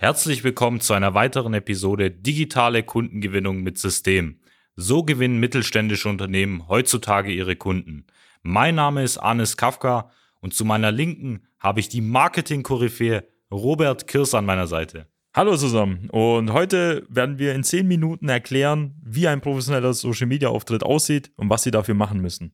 Herzlich willkommen zu einer weiteren Episode Digitale Kundengewinnung mit System. So gewinnen mittelständische Unternehmen heutzutage ihre Kunden. Mein Name ist Anis Kafka und zu meiner Linken habe ich die Marketing-Koryphäe Robert Kirs an meiner Seite. Hallo zusammen und heute werden wir in 10 Minuten erklären, wie ein professioneller Social-Media-Auftritt aussieht und was Sie dafür machen müssen.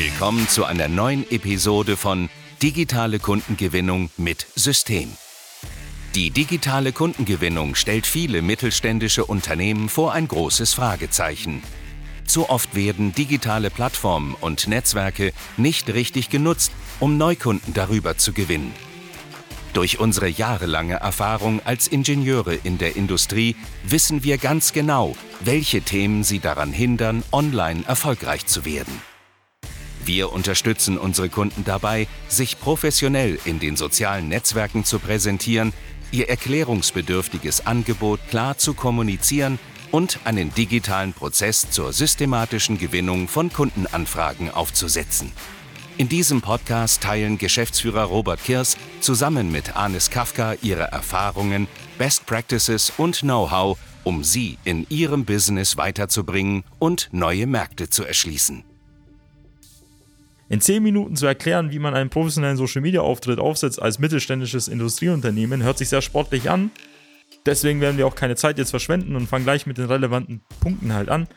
Willkommen zu einer neuen Episode von Digitale Kundengewinnung mit System. Die digitale Kundengewinnung stellt viele mittelständische Unternehmen vor ein großes Fragezeichen. Zu oft werden digitale Plattformen und Netzwerke nicht richtig genutzt, um Neukunden darüber zu gewinnen. Durch unsere jahrelange Erfahrung als Ingenieure in der Industrie wissen wir ganz genau, welche Themen sie daran hindern, online erfolgreich zu werden. Wir unterstützen unsere Kunden dabei, sich professionell in den sozialen Netzwerken zu präsentieren, ihr erklärungsbedürftiges Angebot klar zu kommunizieren und einen digitalen Prozess zur systematischen Gewinnung von Kundenanfragen aufzusetzen. In diesem Podcast teilen Geschäftsführer Robert Kirs zusammen mit Anis Kafka ihre Erfahrungen, Best Practices und Know-how, um sie in ihrem Business weiterzubringen und neue Märkte zu erschließen in 10 Minuten zu erklären, wie man einen professionellen Social Media Auftritt aufsetzt als mittelständisches Industrieunternehmen, hört sich sehr sportlich an. Deswegen werden wir auch keine Zeit jetzt verschwenden und fangen gleich mit den relevanten Punkten halt an.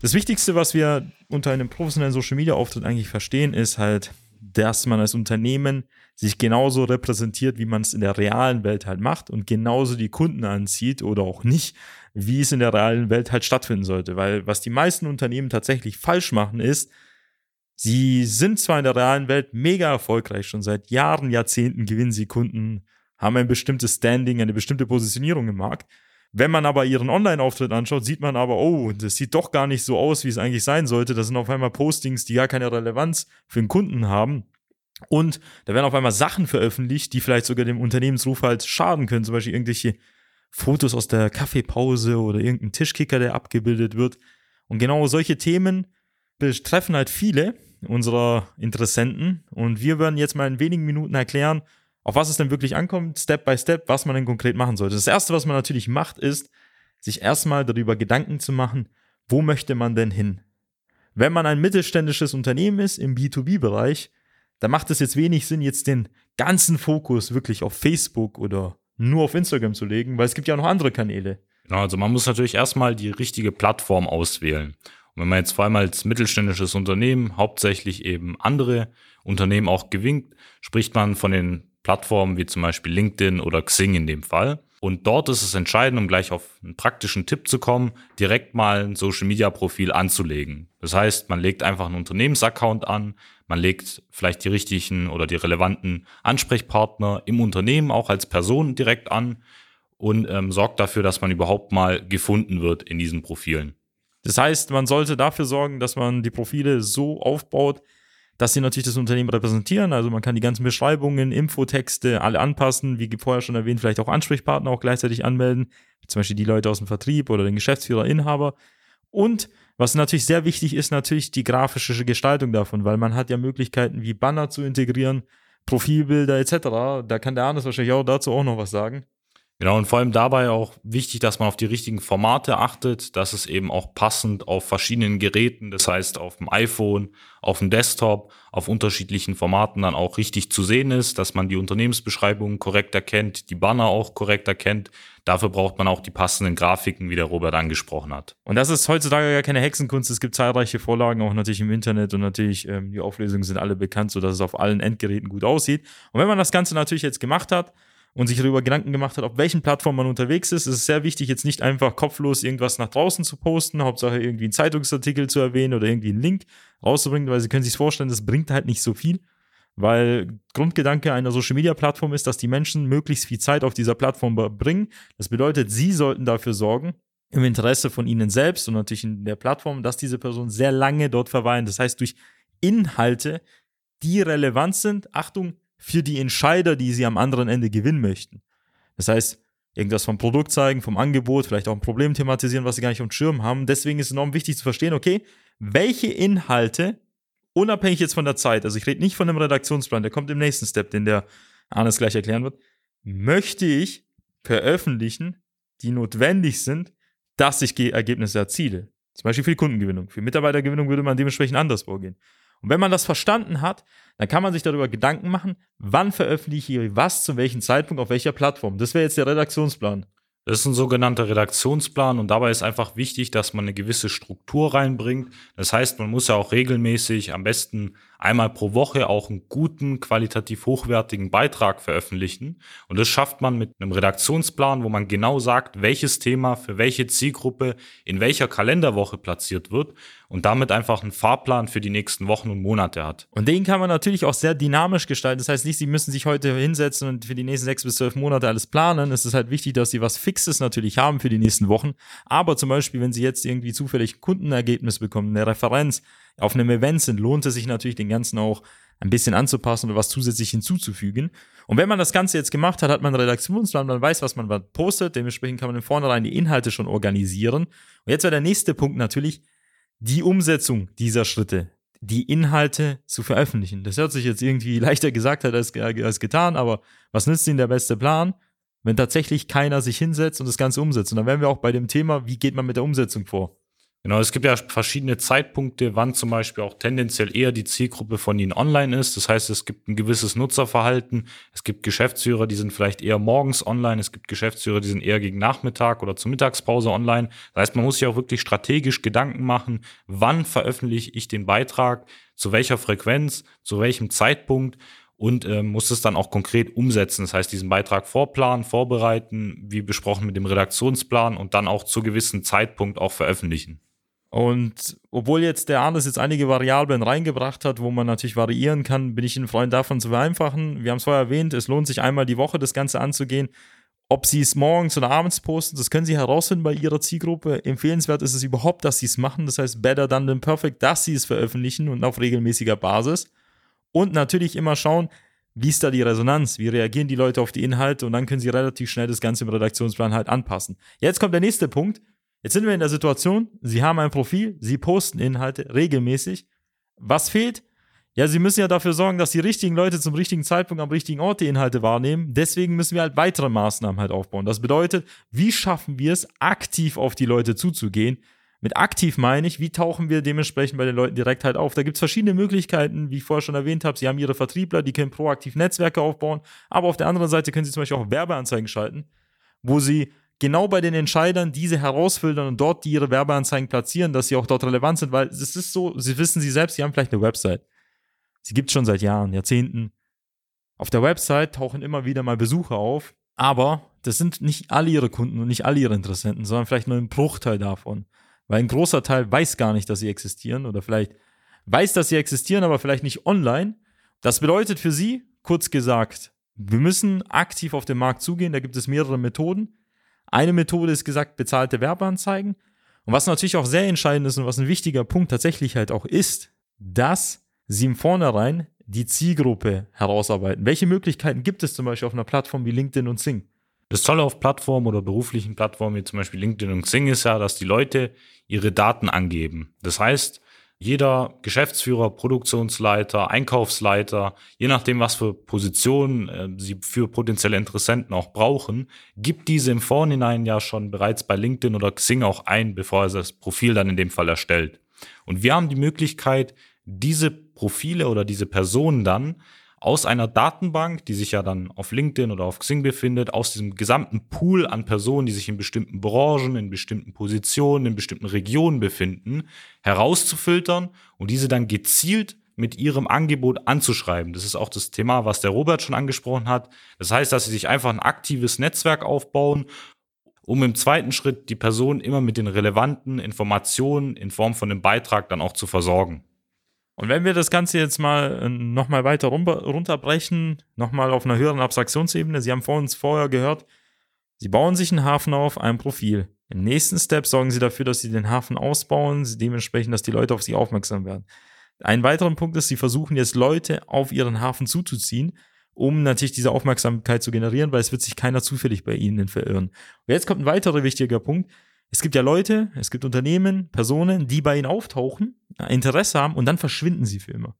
Das Wichtigste, was wir unter einem professionellen Social Media Auftritt eigentlich verstehen, ist halt, dass man als Unternehmen sich genauso repräsentiert, wie man es in der realen Welt halt macht und genauso die Kunden anzieht oder auch nicht, wie es in der realen Welt halt stattfinden sollte. Weil was die meisten Unternehmen tatsächlich falsch machen, ist, Sie sind zwar in der realen Welt mega erfolgreich, schon seit Jahren, Jahrzehnten gewinnen sie Kunden, haben ein bestimmtes Standing, eine bestimmte Positionierung im Markt. Wenn man aber ihren Online-Auftritt anschaut, sieht man aber, oh, das sieht doch gar nicht so aus, wie es eigentlich sein sollte. Das sind auf einmal Postings, die gar keine Relevanz für den Kunden haben. Und da werden auf einmal Sachen veröffentlicht, die vielleicht sogar dem Unternehmensruf halt schaden können. Zum Beispiel irgendwelche Fotos aus der Kaffeepause oder irgendein Tischkicker, der abgebildet wird. Und genau solche Themen betreffen halt viele unserer Interessenten. Und wir werden jetzt mal in wenigen Minuten erklären, auf was es denn wirklich ankommt, Step by Step, was man denn konkret machen sollte. Das Erste, was man natürlich macht, ist, sich erstmal darüber Gedanken zu machen, wo möchte man denn hin? Wenn man ein mittelständisches Unternehmen ist im B2B-Bereich, dann macht es jetzt wenig Sinn, jetzt den ganzen Fokus wirklich auf Facebook oder nur auf Instagram zu legen, weil es gibt ja noch andere Kanäle. Genau, also man muss natürlich erstmal die richtige Plattform auswählen. Wenn man jetzt vor allem als mittelständisches Unternehmen hauptsächlich eben andere Unternehmen auch gewinnt, spricht man von den Plattformen wie zum Beispiel LinkedIn oder Xing in dem Fall. Und dort ist es entscheidend, um gleich auf einen praktischen Tipp zu kommen, direkt mal ein Social Media Profil anzulegen. Das heißt, man legt einfach einen Unternehmensaccount an, man legt vielleicht die richtigen oder die relevanten Ansprechpartner im Unternehmen auch als Person direkt an und ähm, sorgt dafür, dass man überhaupt mal gefunden wird in diesen Profilen. Das heißt, man sollte dafür sorgen, dass man die Profile so aufbaut, dass sie natürlich das Unternehmen repräsentieren. Also man kann die ganzen Beschreibungen, Infotexte alle anpassen, wie vorher schon erwähnt, vielleicht auch Ansprechpartner auch gleichzeitig anmelden, zum Beispiel die Leute aus dem Vertrieb oder den Geschäftsführer, Inhaber. Und was natürlich sehr wichtig ist, natürlich die grafische Gestaltung davon, weil man hat ja Möglichkeiten wie Banner zu integrieren, Profilbilder etc. Da kann der Arnes wahrscheinlich auch dazu auch noch was sagen. Genau, und vor allem dabei auch wichtig, dass man auf die richtigen Formate achtet, dass es eben auch passend auf verschiedenen Geräten, das heißt auf dem iPhone, auf dem Desktop, auf unterschiedlichen Formaten dann auch richtig zu sehen ist, dass man die Unternehmensbeschreibung korrekt erkennt, die Banner auch korrekt erkennt. Dafür braucht man auch die passenden Grafiken, wie der Robert angesprochen hat. Und das ist heutzutage gar keine Hexenkunst. Es gibt zahlreiche Vorlagen, auch natürlich im Internet und natürlich ähm, die Auflösungen sind alle bekannt, sodass es auf allen Endgeräten gut aussieht. Und wenn man das Ganze natürlich jetzt gemacht hat, und sich darüber Gedanken gemacht hat, auf welchen Plattformen man unterwegs ist. Es ist sehr wichtig, jetzt nicht einfach kopflos irgendwas nach draußen zu posten, Hauptsache irgendwie einen Zeitungsartikel zu erwähnen oder irgendwie einen Link rauszubringen, weil Sie können sich vorstellen, das bringt halt nicht so viel. Weil Grundgedanke einer Social Media Plattform ist, dass die Menschen möglichst viel Zeit auf dieser Plattform verbringen. Das bedeutet, sie sollten dafür sorgen, im Interesse von ihnen selbst und natürlich in der Plattform, dass diese Personen sehr lange dort verweilen. Das heißt, durch Inhalte, die relevant sind, Achtung, für die Entscheider, die sie am anderen Ende gewinnen möchten. Das heißt, irgendwas vom Produkt zeigen, vom Angebot, vielleicht auch ein Problem thematisieren, was sie gar nicht auf dem Schirm haben. Deswegen ist es enorm wichtig zu verstehen, okay, welche Inhalte unabhängig jetzt von der Zeit, also ich rede nicht von einem Redaktionsplan, der kommt im nächsten Step, den der Arnes gleich erklären wird, möchte ich veröffentlichen, die notwendig sind, dass ich Ergebnisse erziele. Zum Beispiel für die Kundengewinnung. Für Mitarbeitergewinnung würde man dementsprechend anders vorgehen. Und wenn man das verstanden hat, dann kann man sich darüber Gedanken machen, wann veröffentliche ich was, zu welchem Zeitpunkt, auf welcher Plattform. Das wäre jetzt der Redaktionsplan. Das ist ein sogenannter Redaktionsplan und dabei ist einfach wichtig, dass man eine gewisse Struktur reinbringt. Das heißt, man muss ja auch regelmäßig, am besten einmal pro Woche, auch einen guten, qualitativ hochwertigen Beitrag veröffentlichen. Und das schafft man mit einem Redaktionsplan, wo man genau sagt, welches Thema für welche Zielgruppe in welcher Kalenderwoche platziert wird und damit einfach einen Fahrplan für die nächsten Wochen und Monate hat. Und den kann man natürlich auch sehr dynamisch gestalten. Das heißt nicht, Sie müssen sich heute hinsetzen und für die nächsten sechs bis zwölf Monate alles planen. Es ist halt wichtig, dass Sie was Fixes natürlich haben für die nächsten Wochen. Aber zum Beispiel, wenn Sie jetzt irgendwie zufällig ein Kundenergebnis bekommen, eine Referenz auf einem Event sind, lohnt es sich natürlich, den Ganzen auch ein bisschen anzupassen oder was zusätzlich hinzuzufügen. Und wenn man das Ganze jetzt gemacht hat, hat man einen Redaktionsplan, man weiß, was man postet, dementsprechend kann man im Vornherein die Inhalte schon organisieren. Und jetzt wäre der nächste Punkt natürlich, die Umsetzung dieser Schritte, die Inhalte zu veröffentlichen. Das hört sich jetzt irgendwie leichter gesagt als, als getan, aber was nützt Ihnen der beste Plan, wenn tatsächlich keiner sich hinsetzt und das Ganze umsetzt? Und dann wären wir auch bei dem Thema, wie geht man mit der Umsetzung vor? Genau, es gibt ja verschiedene Zeitpunkte, wann zum Beispiel auch tendenziell eher die Zielgruppe von Ihnen online ist. Das heißt, es gibt ein gewisses Nutzerverhalten. Es gibt Geschäftsführer, die sind vielleicht eher morgens online. Es gibt Geschäftsführer, die sind eher gegen Nachmittag oder zur Mittagspause online. Das heißt, man muss sich auch wirklich strategisch Gedanken machen, wann veröffentliche ich den Beitrag, zu welcher Frequenz, zu welchem Zeitpunkt und äh, muss es dann auch konkret umsetzen. Das heißt, diesen Beitrag vorplanen, vorbereiten, wie besprochen mit dem Redaktionsplan und dann auch zu gewissen Zeitpunkt auch veröffentlichen. Und obwohl jetzt der Arnes jetzt einige Variablen reingebracht hat, wo man natürlich variieren kann, bin ich ein Freund davon zu vereinfachen. Wir haben es vorher erwähnt, es lohnt sich einmal die Woche das Ganze anzugehen. Ob sie es morgens oder abends posten, das können sie herausfinden bei ihrer Zielgruppe. Empfehlenswert ist es überhaupt, dass sie es machen. Das heißt, better than than perfect, dass sie es veröffentlichen und auf regelmäßiger Basis. Und natürlich immer schauen, wie ist da die Resonanz? Wie reagieren die Leute auf die Inhalte? Und dann können sie relativ schnell das Ganze im Redaktionsplan halt anpassen. Jetzt kommt der nächste Punkt. Jetzt sind wir in der Situation, Sie haben ein Profil, Sie posten Inhalte regelmäßig. Was fehlt? Ja, Sie müssen ja dafür sorgen, dass die richtigen Leute zum richtigen Zeitpunkt am richtigen Ort die Inhalte wahrnehmen. Deswegen müssen wir halt weitere Maßnahmen halt aufbauen. Das bedeutet, wie schaffen wir es, aktiv auf die Leute zuzugehen? Mit aktiv meine ich, wie tauchen wir dementsprechend bei den Leuten direkt halt auf? Da gibt es verschiedene Möglichkeiten, wie ich vorher schon erwähnt habe. Sie haben ihre Vertriebler, die können proaktiv Netzwerke aufbauen, aber auf der anderen Seite können sie zum Beispiel auch Werbeanzeigen schalten, wo sie genau bei den Entscheidern diese herausfiltern und dort die ihre Werbeanzeigen platzieren, dass sie auch dort relevant sind, weil es ist so, sie wissen sie selbst, sie haben vielleicht eine Website. Sie gibt es schon seit Jahren, Jahrzehnten. Auf der Website tauchen immer wieder mal Besucher auf, aber das sind nicht alle ihre Kunden und nicht alle ihre Interessenten, sondern vielleicht nur ein Bruchteil davon. Weil ein großer Teil weiß gar nicht, dass sie existieren oder vielleicht weiß, dass sie existieren, aber vielleicht nicht online. Das bedeutet für sie, kurz gesagt, wir müssen aktiv auf den Markt zugehen. Da gibt es mehrere Methoden. Eine Methode ist gesagt, bezahlte Werbeanzeigen. Und was natürlich auch sehr entscheidend ist und was ein wichtiger Punkt tatsächlich halt auch ist, dass sie im Vornherein die Zielgruppe herausarbeiten. Welche Möglichkeiten gibt es zum Beispiel auf einer Plattform wie LinkedIn und Sing? Das Tolle auf Plattformen oder beruflichen Plattformen wie zum Beispiel LinkedIn und Xing ist ja, dass die Leute ihre Daten angeben. Das heißt, jeder Geschäftsführer, Produktionsleiter, Einkaufsleiter, je nachdem, was für Positionen äh, sie für potenzielle Interessenten auch brauchen, gibt diese im Vorhinein ja schon bereits bei LinkedIn oder Xing auch ein, bevor er das Profil dann in dem Fall erstellt. Und wir haben die Möglichkeit, diese Profile oder diese Personen dann aus einer Datenbank, die sich ja dann auf LinkedIn oder auf Xing befindet, aus diesem gesamten Pool an Personen, die sich in bestimmten Branchen, in bestimmten Positionen, in bestimmten Regionen befinden, herauszufiltern und diese dann gezielt mit ihrem Angebot anzuschreiben. Das ist auch das Thema, was der Robert schon angesprochen hat. Das heißt, dass sie sich einfach ein aktives Netzwerk aufbauen, um im zweiten Schritt die Person immer mit den relevanten Informationen in Form von einem Beitrag dann auch zu versorgen. Und wenn wir das Ganze jetzt mal äh, nochmal weiter runterbrechen, nochmal auf einer höheren Abstraktionsebene, Sie haben vor uns vorher gehört, Sie bauen sich einen Hafen auf, ein Profil. Im nächsten Step sorgen Sie dafür, dass Sie den Hafen ausbauen, dementsprechend, dass die Leute auf Sie aufmerksam werden. Ein weiterer Punkt ist, Sie versuchen jetzt Leute auf Ihren Hafen zuzuziehen, um natürlich diese Aufmerksamkeit zu generieren, weil es wird sich keiner zufällig bei Ihnen verirren. Und jetzt kommt ein weiterer wichtiger Punkt. Es gibt ja Leute, es gibt Unternehmen, Personen, die bei ihnen auftauchen, Interesse haben und dann verschwinden sie für immer.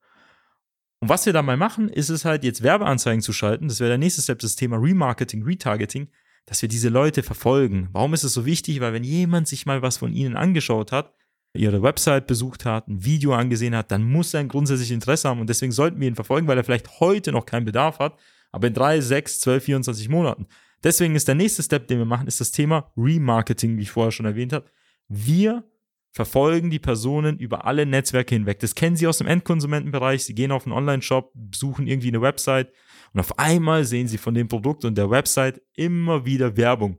Und was wir da mal machen, ist es halt jetzt Werbeanzeigen zu schalten. Das wäre der nächste Step, das Thema Remarketing, Retargeting, dass wir diese Leute verfolgen. Warum ist es so wichtig? Weil wenn jemand sich mal was von ihnen angeschaut hat, ihre Website besucht hat, ein Video angesehen hat, dann muss er ein grundsätzliches Interesse haben und deswegen sollten wir ihn verfolgen, weil er vielleicht heute noch keinen Bedarf hat, aber in drei, sechs, zwölf, 24 Monaten. Deswegen ist der nächste Step, den wir machen, ist das Thema Remarketing, wie ich vorher schon erwähnt habe. Wir verfolgen die Personen über alle Netzwerke hinweg. Das kennen sie aus dem Endkonsumentenbereich. Sie gehen auf einen Online-Shop, besuchen irgendwie eine Website und auf einmal sehen sie von dem Produkt und der Website immer wieder Werbung.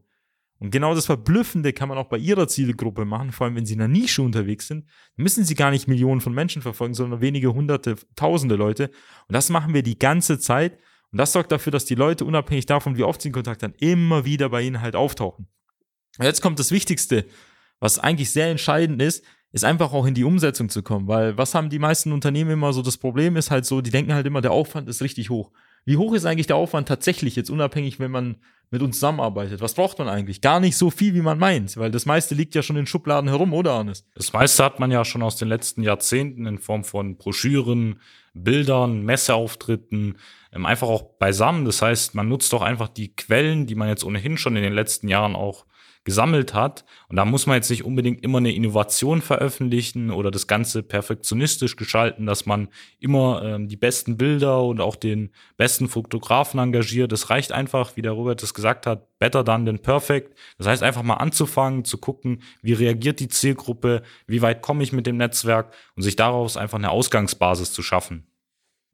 Und genau das Verblüffende kann man auch bei ihrer Zielgruppe machen, vor allem wenn sie in einer Nische unterwegs sind. müssen sie gar nicht Millionen von Menschen verfolgen, sondern wenige hunderte, tausende Leute. Und das machen wir die ganze Zeit. Und das sorgt dafür, dass die Leute, unabhängig davon, wie oft sie in Kontakt haben, immer wieder bei ihnen halt auftauchen. Und jetzt kommt das Wichtigste, was eigentlich sehr entscheidend ist, ist einfach auch in die Umsetzung zu kommen. Weil was haben die meisten Unternehmen immer so? Das Problem ist halt so, die denken halt immer, der Aufwand ist richtig hoch. Wie hoch ist eigentlich der Aufwand tatsächlich jetzt unabhängig, wenn man mit uns zusammenarbeitet? Was braucht man eigentlich? Gar nicht so viel, wie man meint, weil das meiste liegt ja schon in Schubladen herum, oder Arnes? Das meiste hat man ja schon aus den letzten Jahrzehnten in Form von Broschüren, Bildern, Messeauftritten, ähm, einfach auch beisammen. Das heißt, man nutzt doch einfach die Quellen, die man jetzt ohnehin schon in den letzten Jahren auch gesammelt hat. Und da muss man jetzt nicht unbedingt immer eine Innovation veröffentlichen oder das Ganze perfektionistisch gestalten, dass man immer ähm, die besten Bilder und auch den besten Fotografen engagiert. Das reicht einfach, wie der Robert es gesagt hat, better done than perfect. Das heißt einfach mal anzufangen, zu gucken, wie reagiert die Zielgruppe, wie weit komme ich mit dem Netzwerk und sich daraus einfach eine Ausgangsbasis zu schaffen.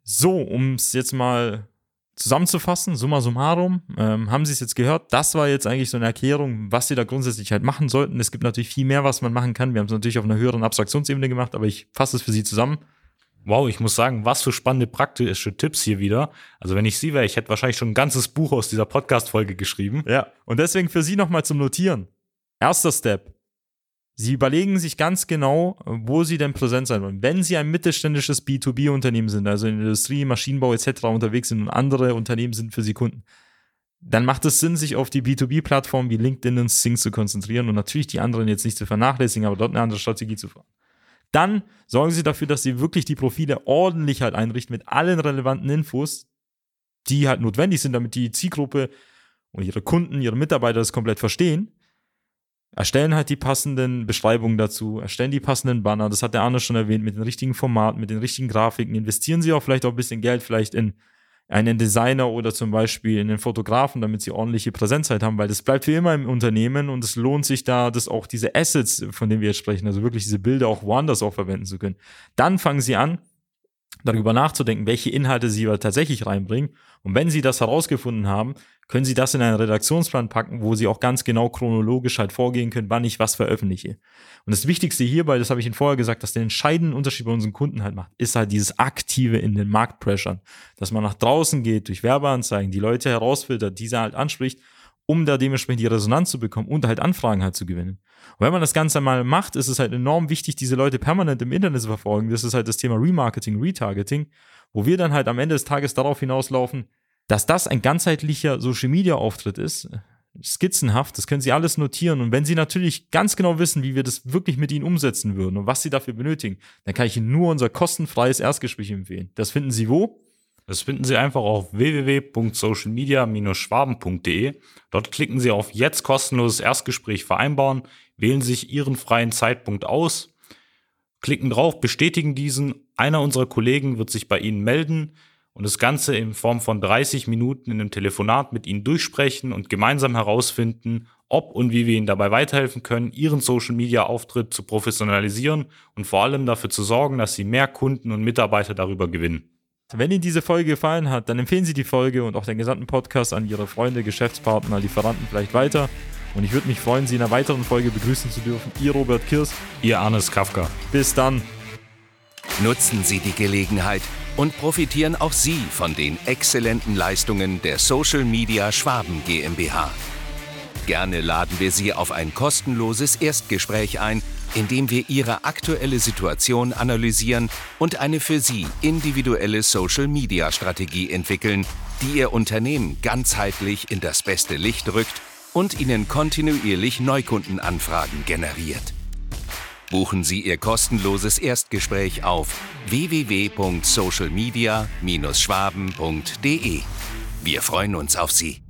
So, um es jetzt mal zusammenzufassen, summa summarum, ähm, haben Sie es jetzt gehört? Das war jetzt eigentlich so eine Erklärung, was Sie da grundsätzlich halt machen sollten. Es gibt natürlich viel mehr, was man machen kann. Wir haben es natürlich auf einer höheren Abstraktionsebene gemacht, aber ich fasse es für Sie zusammen. Wow, ich muss sagen, was für spannende praktische Tipps hier wieder. Also wenn ich Sie wäre, ich hätte wahrscheinlich schon ein ganzes Buch aus dieser Podcast-Folge geschrieben. Ja, und deswegen für Sie nochmal zum Notieren. Erster Step. Sie überlegen sich ganz genau, wo Sie denn präsent sein wollen. Wenn Sie ein mittelständisches B2B-Unternehmen sind, also in Industrie, Maschinenbau etc. unterwegs sind und andere Unternehmen sind für Sie Kunden, dann macht es Sinn, sich auf die B2B-Plattformen wie LinkedIn und Sing zu konzentrieren und natürlich die anderen jetzt nicht zu vernachlässigen, aber dort eine andere Strategie zu fahren. Dann sorgen Sie dafür, dass Sie wirklich die Profile ordentlich halt einrichten mit allen relevanten Infos, die halt notwendig sind, damit die Zielgruppe und Ihre Kunden, Ihre Mitarbeiter das komplett verstehen. Erstellen halt die passenden Beschreibungen dazu, erstellen die passenden Banner, das hat der Arne schon erwähnt, mit den richtigen Formaten, mit den richtigen Grafiken, investieren sie auch vielleicht auch ein bisschen Geld, vielleicht in einen Designer oder zum Beispiel in den Fotografen, damit sie ordentliche Präsenzzeit haben, weil das bleibt wie immer im Unternehmen und es lohnt sich da, dass auch diese Assets, von denen wir jetzt sprechen, also wirklich diese Bilder auch woanders auch verwenden zu können. Dann fangen sie an, darüber nachzudenken, welche Inhalte sie tatsächlich reinbringen. Und wenn sie das herausgefunden haben, können Sie das in einen Redaktionsplan packen, wo Sie auch ganz genau chronologisch halt vorgehen können, wann ich was veröffentliche. Und das Wichtigste hierbei, das habe ich Ihnen vorher gesagt, dass der entscheidende Unterschied bei unseren Kunden halt macht, ist halt dieses Aktive in den Marktpressure. Dass man nach draußen geht, durch Werbeanzeigen, die Leute herausfiltert, diese halt anspricht, um da dementsprechend die Resonanz zu bekommen und halt Anfragen halt zu gewinnen. Und wenn man das Ganze mal macht, ist es halt enorm wichtig, diese Leute permanent im Internet zu verfolgen. Das ist halt das Thema Remarketing, Retargeting, wo wir dann halt am Ende des Tages darauf hinauslaufen, dass das ein ganzheitlicher Social Media Auftritt ist, skizzenhaft, das können Sie alles notieren. Und wenn Sie natürlich ganz genau wissen, wie wir das wirklich mit Ihnen umsetzen würden und was Sie dafür benötigen, dann kann ich Ihnen nur unser kostenfreies Erstgespräch empfehlen. Das finden Sie wo? Das finden Sie einfach auf www.socialmedia-schwaben.de. Dort klicken Sie auf Jetzt kostenloses Erstgespräch vereinbaren, wählen sich Ihren freien Zeitpunkt aus, klicken drauf, bestätigen diesen. Einer unserer Kollegen wird sich bei Ihnen melden und das Ganze in Form von 30 Minuten in einem Telefonat mit Ihnen durchsprechen und gemeinsam herausfinden, ob und wie wir Ihnen dabei weiterhelfen können, Ihren Social-Media-Auftritt zu professionalisieren und vor allem dafür zu sorgen, dass Sie mehr Kunden und Mitarbeiter darüber gewinnen. Wenn Ihnen diese Folge gefallen hat, dann empfehlen Sie die Folge und auch den gesamten Podcast an Ihre Freunde, Geschäftspartner, Lieferanten vielleicht weiter. Und ich würde mich freuen, Sie in einer weiteren Folge begrüßen zu dürfen. Ihr Robert Kirs. Ihr Arnes Kafka. Bis dann. Nutzen Sie die Gelegenheit und profitieren auch Sie von den exzellenten Leistungen der Social Media Schwaben GmbH. Gerne laden wir Sie auf ein kostenloses Erstgespräch ein, in dem wir Ihre aktuelle Situation analysieren und eine für Sie individuelle Social Media Strategie entwickeln, die Ihr Unternehmen ganzheitlich in das beste Licht rückt und Ihnen kontinuierlich Neukundenanfragen generiert. Buchen Sie Ihr kostenloses Erstgespräch auf www.socialmedia-schwaben.de. Wir freuen uns auf Sie.